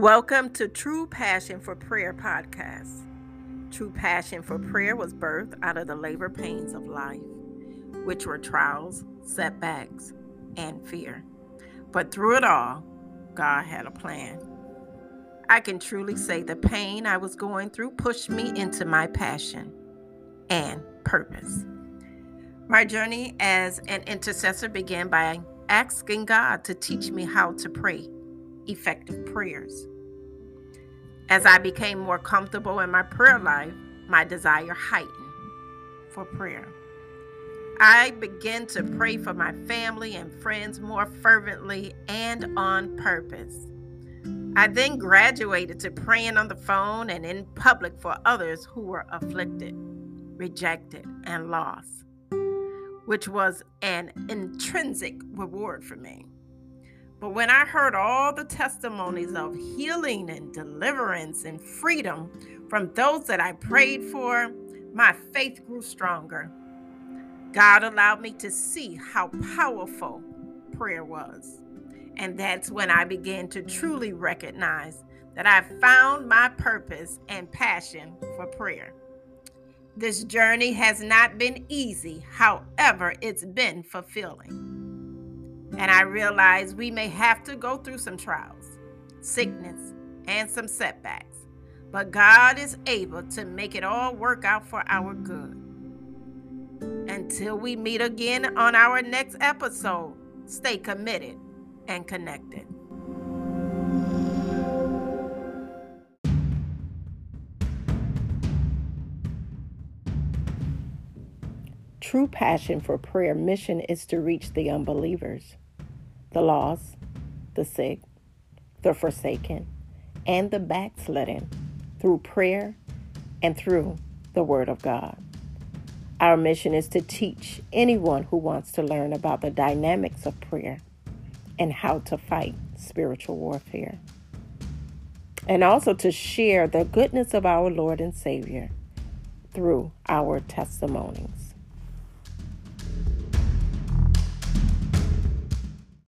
Welcome to Tru Passion 4 Prayer podcast. Tru Passion 4 Prayer was birthed out of the labor pains of life, which were trials, setbacks, and fear. But through it all, God had a plan. I can truly say the pain I was going through pushed me into my passion and purpose. My journey as an intercessor began by asking God to teach me how to pray effective prayers. As I became more comfortable in my prayer life, my desire heightened for prayer. I began to pray for my family and friends more fervently and on purpose. I then graduated to praying on the phone and in public for others who were afflicted, rejected, and lost, which was an intrinsic reward for me. But when I heard all the testimonies of healing and deliverance and freedom from those that I prayed for, my faith grew stronger. God allowed me to see how powerful prayer was. And that's when I began to truly recognize that I found my purpose and passion for prayer. This journey has not been easy, however, it's been fulfilling. And I realize we may have to go through some trials, sickness, and some setbacks. But God is able to make it all work out for our good. Until we meet again on our next episode, stay committed and connected. Tru Passion 4 Prayer mission is to reach the unbelievers the lost, the sick, the forsaken, and the backslidden through prayer and through the Word of God. Our mission is to teach anyone who wants to learn about the dynamics of prayer and how to fight spiritual warfare. And also to share the goodness of our Lord and Savior through our testimonies.